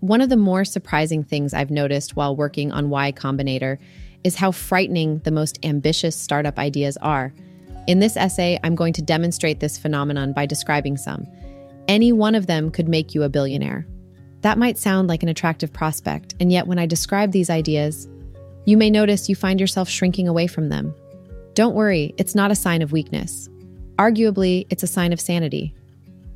One of the more surprising things I've noticed while working on Y Combinator is how frightening the most ambitious startup ideas are. In this essay, I'm going to demonstrate this phenomenon by describing some. Any one of them could make you a billionaire. That might sound like an attractive prospect, and yet when I describe these ideas, you may notice you find yourself shrinking away from them. Don't worry, it's not a sign of weakness. Arguably, it's a sign of sanity.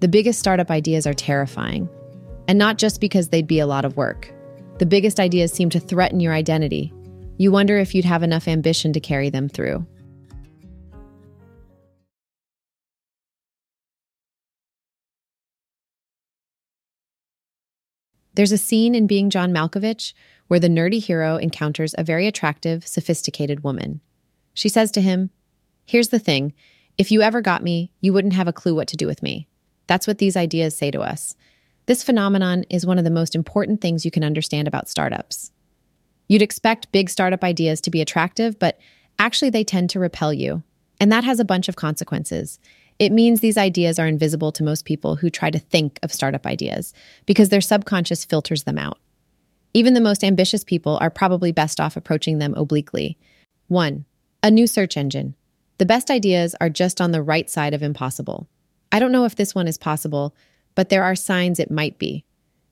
The biggest startup ideas are terrifying, and not just because they'd be a lot of work. The biggest ideas seem to threaten your identity. You wonder if you'd have enough ambition to carry them through. There's a scene in Being John Malkovich where the nerdy hero encounters a very attractive, sophisticated woman. She says to him, Here's the thing if you ever got me, you wouldn't have a clue what to do with me. That's what these ideas say to us. This phenomenon is one of the most important things you can understand about startups. You'd expect big startup ideas to be attractive, but actually they tend to repel you. And that has a bunch of consequences. It means these ideas are invisible to most people who try to think of startup ideas because their subconscious filters them out. Even the most ambitious people are probably best off approaching them obliquely. 1. A new search engine. The best ideas are just on the right side of impossible. I don't know if this one is possible, but there are signs it might be.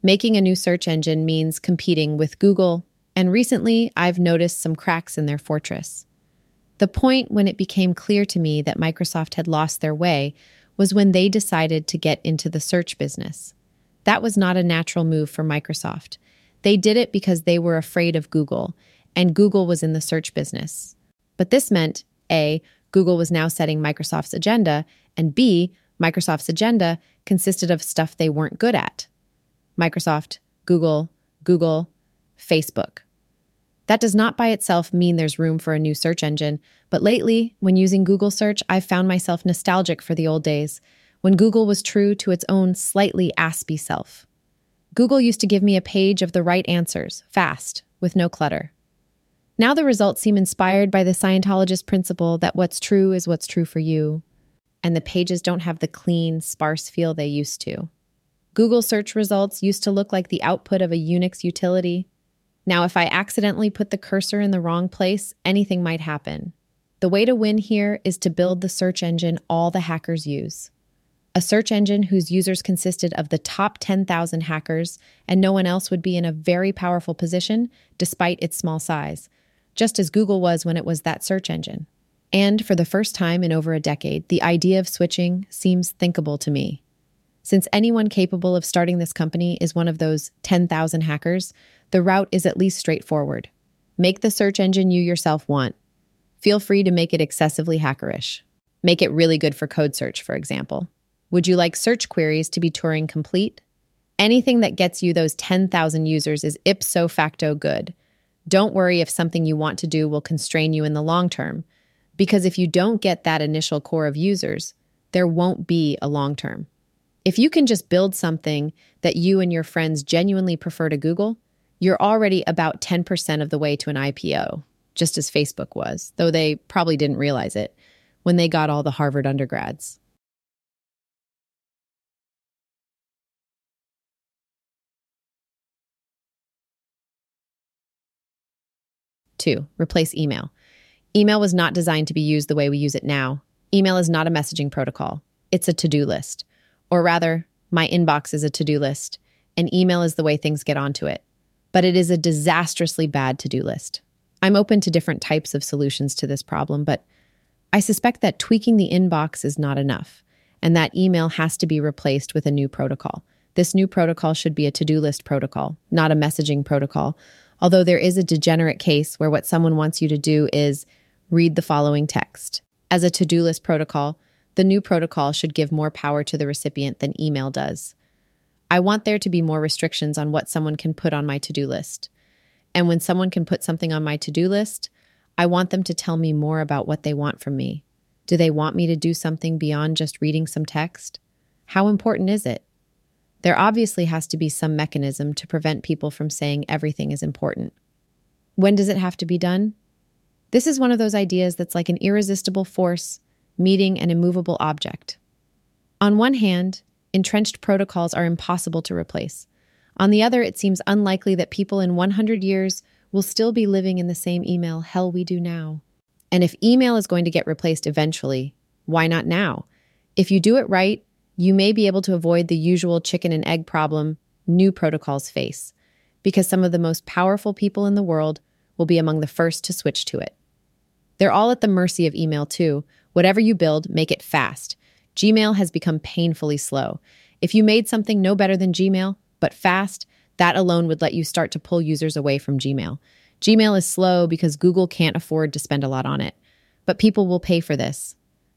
Making a new search engine means competing with Google, and recently I've noticed some cracks in their fortress. The point when it became clear to me that Microsoft had lost their way was when they decided to get into the search business. That was not a natural move for Microsoft. They did it because they were afraid of Google, and Google was in the search business. But this meant A, Google was now setting Microsoft's agenda, and B, Microsoft's agenda consisted of stuff they weren't good at Microsoft, Google, Google, Facebook. That does not by itself mean there's room for a new search engine, but lately, when using Google search, I've found myself nostalgic for the old days, when Google was true to its own slightly aspy self. Google used to give me a page of the right answers, fast, with no clutter. Now the results seem inspired by the Scientologist principle that what's true is what's true for you, and the pages don't have the clean, sparse feel they used to. Google search results used to look like the output of a Unix utility, now, if I accidentally put the cursor in the wrong place, anything might happen. The way to win here is to build the search engine all the hackers use. A search engine whose users consisted of the top 10,000 hackers, and no one else would be in a very powerful position despite its small size, just as Google was when it was that search engine. And for the first time in over a decade, the idea of switching seems thinkable to me. Since anyone capable of starting this company is one of those 10,000 hackers, the route is at least straightforward. Make the search engine you yourself want. Feel free to make it excessively hackerish. Make it really good for code search, for example. Would you like search queries to be Turing complete? Anything that gets you those 10,000 users is ipso facto good. Don't worry if something you want to do will constrain you in the long term, because if you don't get that initial core of users, there won't be a long term. If you can just build something that you and your friends genuinely prefer to Google, you're already about 10% of the way to an IPO, just as Facebook was, though they probably didn't realize it when they got all the Harvard undergrads. Two, replace email. Email was not designed to be used the way we use it now. Email is not a messaging protocol, it's a to do list. Or rather, my inbox is a to do list, and email is the way things get onto it but it is a disastrously bad to do list. I'm open to different types of solutions to this problem, but I suspect that tweaking the inbox is not enough, and that email has to be replaced with a new protocol. This new protocol should be a to do list protocol, not a messaging protocol. Although there is a degenerate case where what someone wants you to do is read the following text. As a to do list protocol, the new protocol should give more power to the recipient than email does. I want there to be more restrictions on what someone can put on my to do list. And when someone can put something on my to do list, I want them to tell me more about what they want from me. Do they want me to do something beyond just reading some text? How important is it? There obviously has to be some mechanism to prevent people from saying everything is important. When does it have to be done? This is one of those ideas that's like an irresistible force meeting an immovable object. On one hand, entrenched protocols are impossible to replace. On the other, it seems unlikely that people in 100 years will still be living in the same email hell we do now. And if email is going to get replaced eventually, why not now? If you do it right, you may be able to avoid the usual chicken and egg problem new protocols face, because some of the most powerful people in the world will be among the first to switch to it. They're all at the mercy of email, too. Whatever you build, make it fast. Gmail has become painfully slow. If you made something no better than Gmail, but fast, that alone would let you start to pull users away from Gmail. Gmail is slow because Google can't afford to spend a lot on it. But people will pay for this.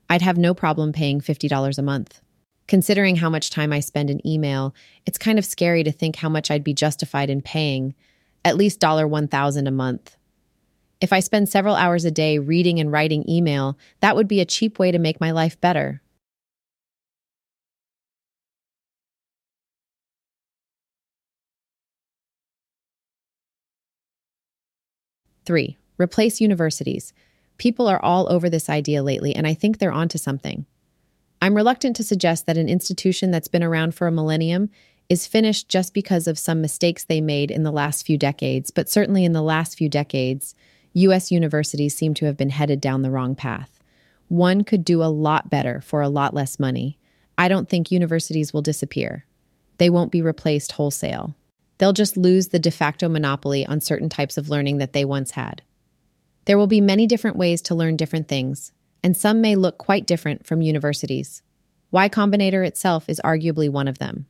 I'd have no problem paying $50 a month. Considering how much time I spend in email, it's kind of scary to think how much I'd be justified in paying, at least $1000 a month. If I spend several hours a day reading and writing email, that would be a cheap way to make my life better. Three, replace universities. People are all over this idea lately, and I think they're onto something. I'm reluctant to suggest that an institution that's been around for a millennium is finished just because of some mistakes they made in the last few decades, but certainly in the last few decades, U.S. universities seem to have been headed down the wrong path. One could do a lot better for a lot less money. I don't think universities will disappear. They won't be replaced wholesale. They'll just lose the de facto monopoly on certain types of learning that they once had. There will be many different ways to learn different things, and some may look quite different from universities. Y Combinator itself is arguably one of them.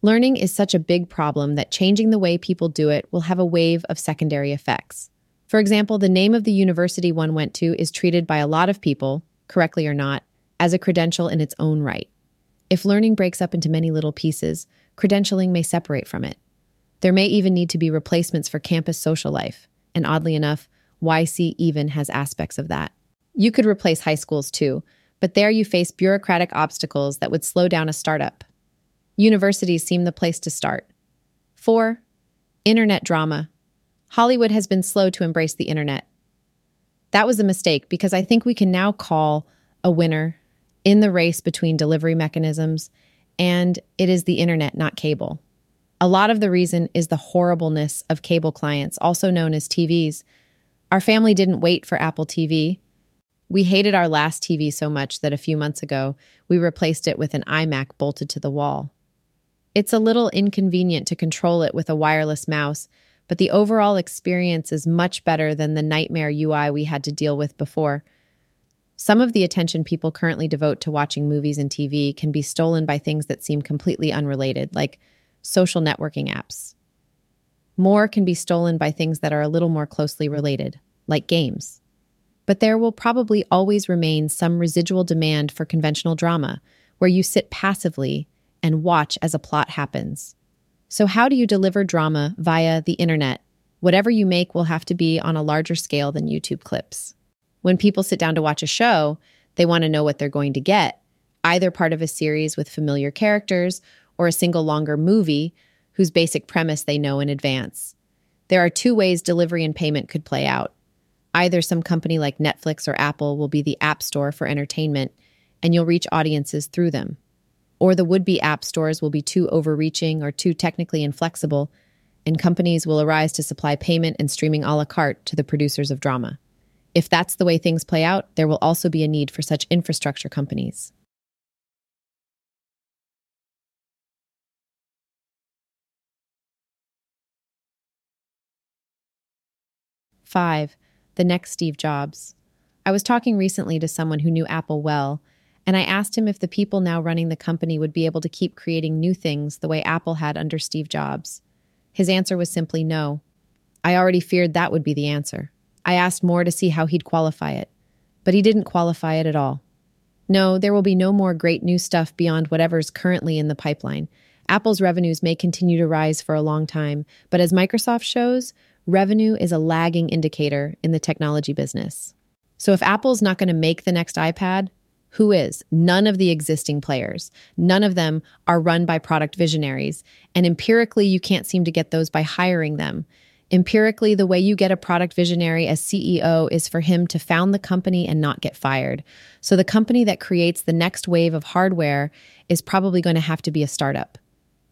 Learning is such a big problem that changing the way people do it will have a wave of secondary effects. For example, the name of the university one went to is treated by a lot of people, correctly or not, as a credential in its own right. If learning breaks up into many little pieces, credentialing may separate from it. There may even need to be replacements for campus social life, and oddly enough, YC even has aspects of that. You could replace high schools too, but there you face bureaucratic obstacles that would slow down a startup. Universities seem the place to start. 4. Internet drama. Hollywood has been slow to embrace the internet. That was a mistake because I think we can now call a winner in the race between delivery mechanisms, and it is the internet, not cable. A lot of the reason is the horribleness of cable clients, also known as TVs. Our family didn't wait for Apple TV. We hated our last TV so much that a few months ago, we replaced it with an iMac bolted to the wall. It's a little inconvenient to control it with a wireless mouse, but the overall experience is much better than the nightmare UI we had to deal with before. Some of the attention people currently devote to watching movies and TV can be stolen by things that seem completely unrelated, like social networking apps. More can be stolen by things that are a little more closely related, like games. But there will probably always remain some residual demand for conventional drama, where you sit passively and watch as a plot happens. So, how do you deliver drama via the internet? Whatever you make will have to be on a larger scale than YouTube clips. When people sit down to watch a show, they want to know what they're going to get, either part of a series with familiar characters or a single longer movie whose basic premise they know in advance. There are two ways delivery and payment could play out. Either some company like Netflix or Apple will be the app store for entertainment, and you'll reach audiences through them. Or the would be app stores will be too overreaching or too technically inflexible, and companies will arise to supply payment and streaming a la carte to the producers of drama. If that's the way things play out, there will also be a need for such infrastructure companies. Five, the next Steve Jobs. I was talking recently to someone who knew Apple well and I asked him if the people now running the company would be able to keep creating new things the way Apple had under Steve Jobs. His answer was simply no. I already feared that would be the answer. I asked more to see how he'd qualify it, but he didn't qualify it at all. No, there will be no more great new stuff beyond whatever's currently in the pipeline. Apple's revenues may continue to rise for a long time, but as Microsoft shows, revenue is a lagging indicator in the technology business. So if Apple's not going to make the next iPad, who is? None of the existing players. None of them are run by product visionaries. And empirically, you can't seem to get those by hiring them. Empirically, the way you get a product visionary as CEO is for him to found the company and not get fired. So the company that creates the next wave of hardware is probably going to have to be a startup.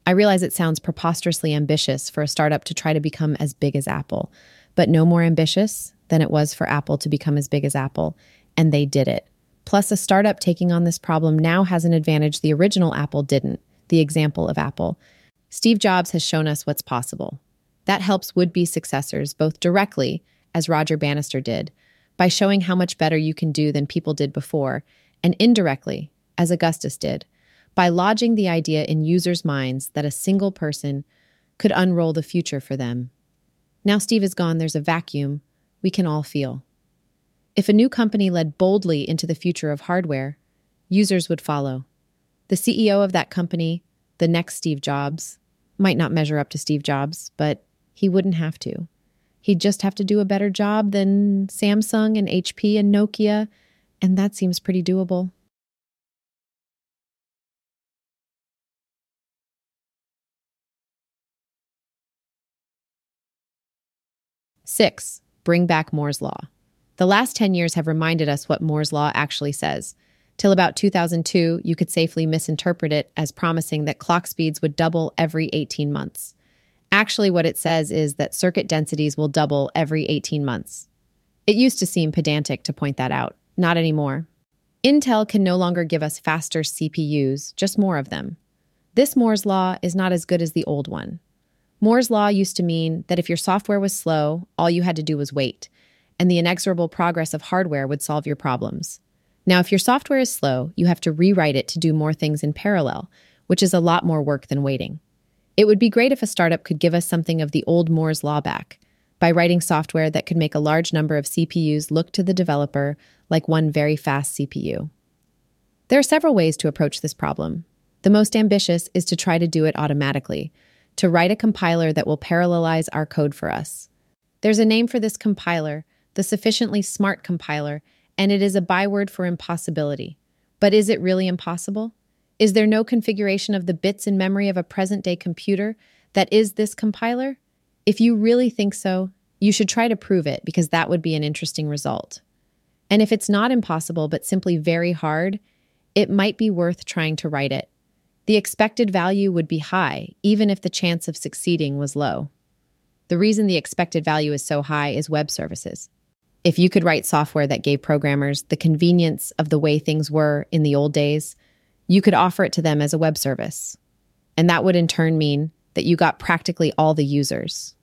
I realize it sounds preposterously ambitious for a startup to try to become as big as Apple, but no more ambitious than it was for Apple to become as big as Apple, and they did it. Plus, a startup taking on this problem now has an advantage the original Apple didn't, the example of Apple. Steve Jobs has shown us what's possible. That helps would be successors both directly, as Roger Bannister did, by showing how much better you can do than people did before, and indirectly, as Augustus did, by lodging the idea in users' minds that a single person could unroll the future for them. Now Steve is gone, there's a vacuum we can all feel. If a new company led boldly into the future of hardware, users would follow. The CEO of that company, the next Steve Jobs, might not measure up to Steve Jobs, but he wouldn't have to. He'd just have to do a better job than Samsung and HP and Nokia, and that seems pretty doable. Six, bring back Moore's Law. The last 10 years have reminded us what Moore's Law actually says. Till about 2002, you could safely misinterpret it as promising that clock speeds would double every 18 months. Actually, what it says is that circuit densities will double every 18 months. It used to seem pedantic to point that out. Not anymore. Intel can no longer give us faster CPUs, just more of them. This Moore's Law is not as good as the old one. Moore's Law used to mean that if your software was slow, all you had to do was wait, and the inexorable progress of hardware would solve your problems. Now, if your software is slow, you have to rewrite it to do more things in parallel, which is a lot more work than waiting. It would be great if a startup could give us something of the old Moore's Law back by writing software that could make a large number of CPUs look to the developer like one very fast CPU. There are several ways to approach this problem. The most ambitious is to try to do it automatically, to write a compiler that will parallelize our code for us. There's a name for this compiler, the sufficiently smart compiler, and it is a byword for impossibility. But is it really impossible? Is there no configuration of the bits in memory of a present day computer that is this compiler? If you really think so, you should try to prove it because that would be an interesting result. And if it's not impossible but simply very hard, it might be worth trying to write it. The expected value would be high, even if the chance of succeeding was low. The reason the expected value is so high is web services. If you could write software that gave programmers the convenience of the way things were in the old days, you could offer it to them as a web service. And that would in turn mean that you got practically all the users.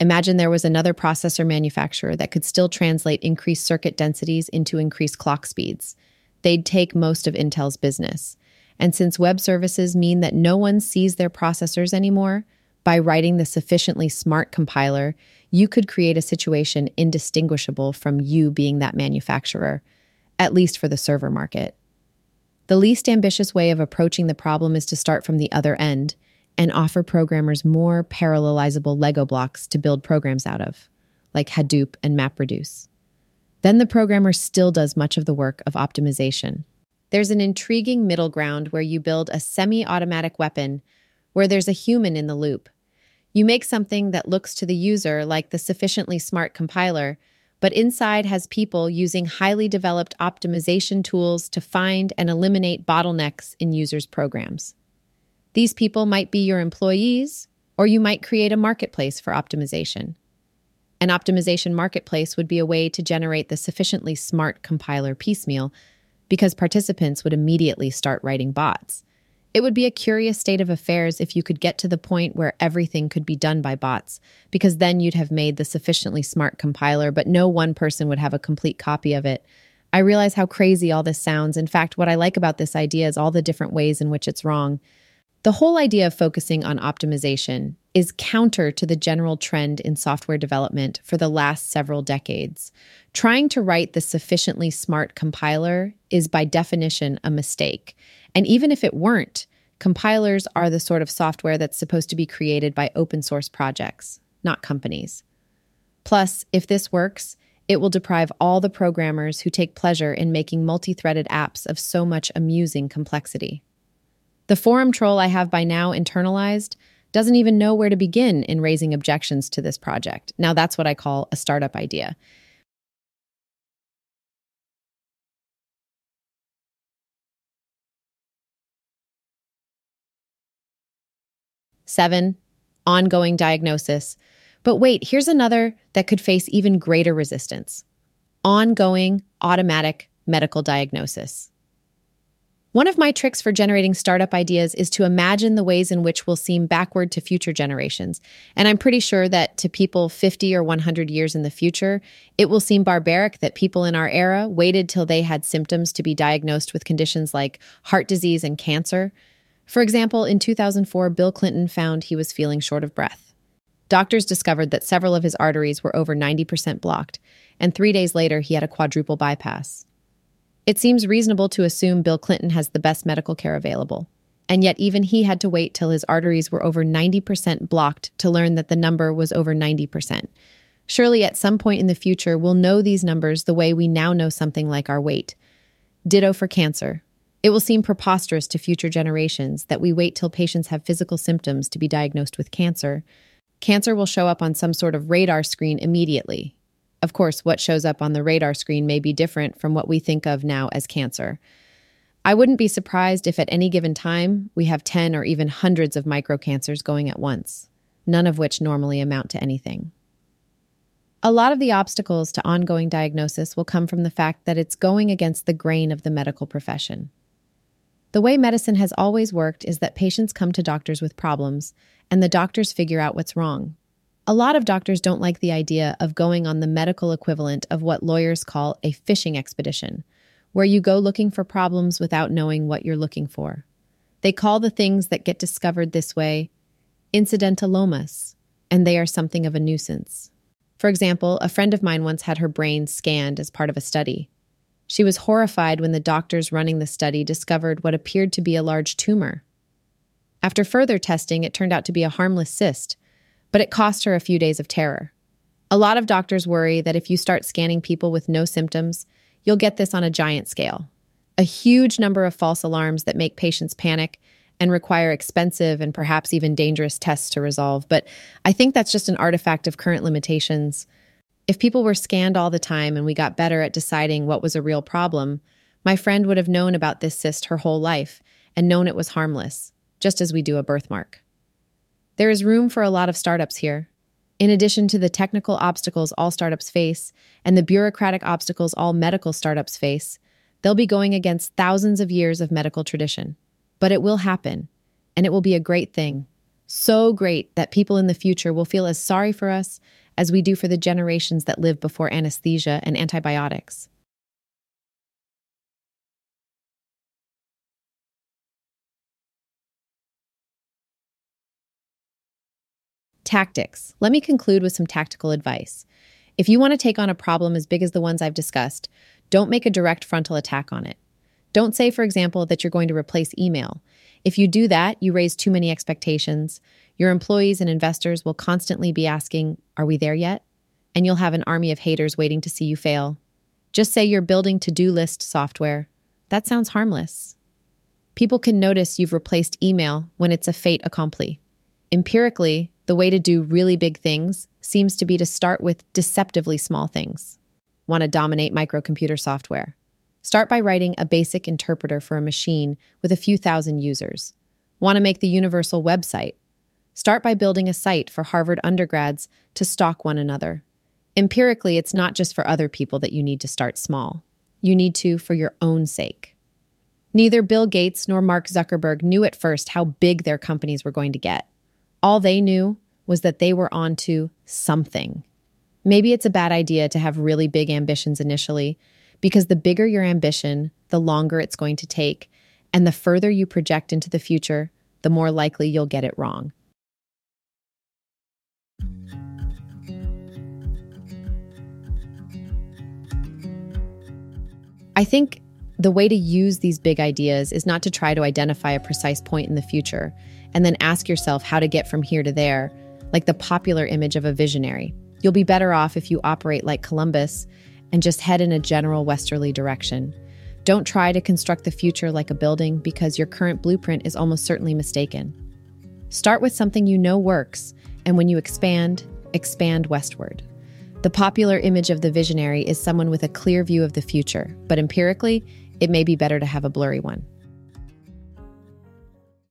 Imagine there was another processor manufacturer that could still translate increased circuit densities into increased clock speeds. They'd take most of Intel's business. And since web services mean that no one sees their processors anymore, by writing the sufficiently smart compiler, you could create a situation indistinguishable from you being that manufacturer, at least for the server market. The least ambitious way of approaching the problem is to start from the other end and offer programmers more parallelizable Lego blocks to build programs out of, like Hadoop and MapReduce. Then the programmer still does much of the work of optimization. There's an intriguing middle ground where you build a semi automatic weapon where there's a human in the loop. You make something that looks to the user like the sufficiently smart compiler, but inside has people using highly developed optimization tools to find and eliminate bottlenecks in users' programs. These people might be your employees, or you might create a marketplace for optimization. An optimization marketplace would be a way to generate the sufficiently smart compiler piecemeal because participants would immediately start writing bots. It would be a curious state of affairs if you could get to the point where everything could be done by bots, because then you'd have made the sufficiently smart compiler, but no one person would have a complete copy of it. I realize how crazy all this sounds. In fact, what I like about this idea is all the different ways in which it's wrong. The whole idea of focusing on optimization is counter to the general trend in software development for the last several decades. Trying to write the sufficiently smart compiler is by definition a mistake. And even if it weren't, compilers are the sort of software that's supposed to be created by open source projects, not companies. Plus, if this works, it will deprive all the programmers who take pleasure in making multi threaded apps of so much amusing complexity. The forum troll I have by now internalized doesn't even know where to begin in raising objections to this project. Now, that's what I call a startup idea. Seven, ongoing diagnosis. But wait, here's another that could face even greater resistance ongoing automatic medical diagnosis. One of my tricks for generating startup ideas is to imagine the ways in which will seem backward to future generations. And I'm pretty sure that to people 50 or 100 years in the future, it will seem barbaric that people in our era waited till they had symptoms to be diagnosed with conditions like heart disease and cancer. For example, in 2004, Bill Clinton found he was feeling short of breath. Doctors discovered that several of his arteries were over 90% blocked, and three days later, he had a quadruple bypass. It seems reasonable to assume Bill Clinton has the best medical care available. And yet, even he had to wait till his arteries were over 90% blocked to learn that the number was over 90%. Surely, at some point in the future, we'll know these numbers the way we now know something like our weight. Ditto for cancer. It will seem preposterous to future generations that we wait till patients have physical symptoms to be diagnosed with cancer. Cancer will show up on some sort of radar screen immediately, of course, what shows up on the radar screen may be different from what we think of now as cancer. I wouldn't be surprised if at any given time we have 10 or even hundreds of microcancers going at once, none of which normally amount to anything. A lot of the obstacles to ongoing diagnosis will come from the fact that it's going against the grain of the medical profession. The way medicine has always worked is that patients come to doctors with problems, and the doctors figure out what's wrong. A lot of doctors don't like the idea of going on the medical equivalent of what lawyers call a fishing expedition, where you go looking for problems without knowing what you're looking for. They call the things that get discovered this way incidentalomas, and they are something of a nuisance. For example, a friend of mine once had her brain scanned as part of a study. She was horrified when the doctors running the study discovered what appeared to be a large tumor. After further testing, it turned out to be a harmless cyst but it cost her a few days of terror. A lot of doctors worry that if you start scanning people with no symptoms, you'll get this on a giant scale. A huge number of false alarms that make patients panic and require expensive and perhaps even dangerous tests to resolve. But I think that's just an artifact of current limitations. If people were scanned all the time and we got better at deciding what was a real problem, my friend would have known about this cyst her whole life and known it was harmless, just as we do a birthmark. There is room for a lot of startups here. In addition to the technical obstacles all startups face and the bureaucratic obstacles all medical startups face, they'll be going against thousands of years of medical tradition. But it will happen, and it will be a great thing. So great that people in the future will feel as sorry for us as we do for the generations that lived before anesthesia and antibiotics. Tactics. Let me conclude with some tactical advice. If you want to take on a problem as big as the ones I've discussed, don't make a direct frontal attack on it. Don't say, for example, that you're going to replace email. If you do that, you raise too many expectations. Your employees and investors will constantly be asking, Are we there yet? And you'll have an army of haters waiting to see you fail. Just say you're building to do list software. That sounds harmless. People can notice you've replaced email when it's a fait accompli. Empirically, the way to do really big things seems to be to start with deceptively small things. Want to dominate microcomputer software? Start by writing a basic interpreter for a machine with a few thousand users. Want to make the universal website? Start by building a site for Harvard undergrads to stalk one another. Empirically, it's not just for other people that you need to start small. You need to for your own sake. Neither Bill Gates nor Mark Zuckerberg knew at first how big their companies were going to get. All they knew was that they were onto something. Maybe it's a bad idea to have really big ambitions initially, because the bigger your ambition, the longer it's going to take, and the further you project into the future, the more likely you'll get it wrong. I think the way to use these big ideas is not to try to identify a precise point in the future and then ask yourself how to get from here to there, like the popular image of a visionary. You'll be better off if you operate like Columbus and just head in a general westerly direction. Don't try to construct the future like a building because your current blueprint is almost certainly mistaken. Start with something you know works, and when you expand, expand westward. The popular image of the visionary is someone with a clear view of the future, but empirically, it may be better to have a blurry one.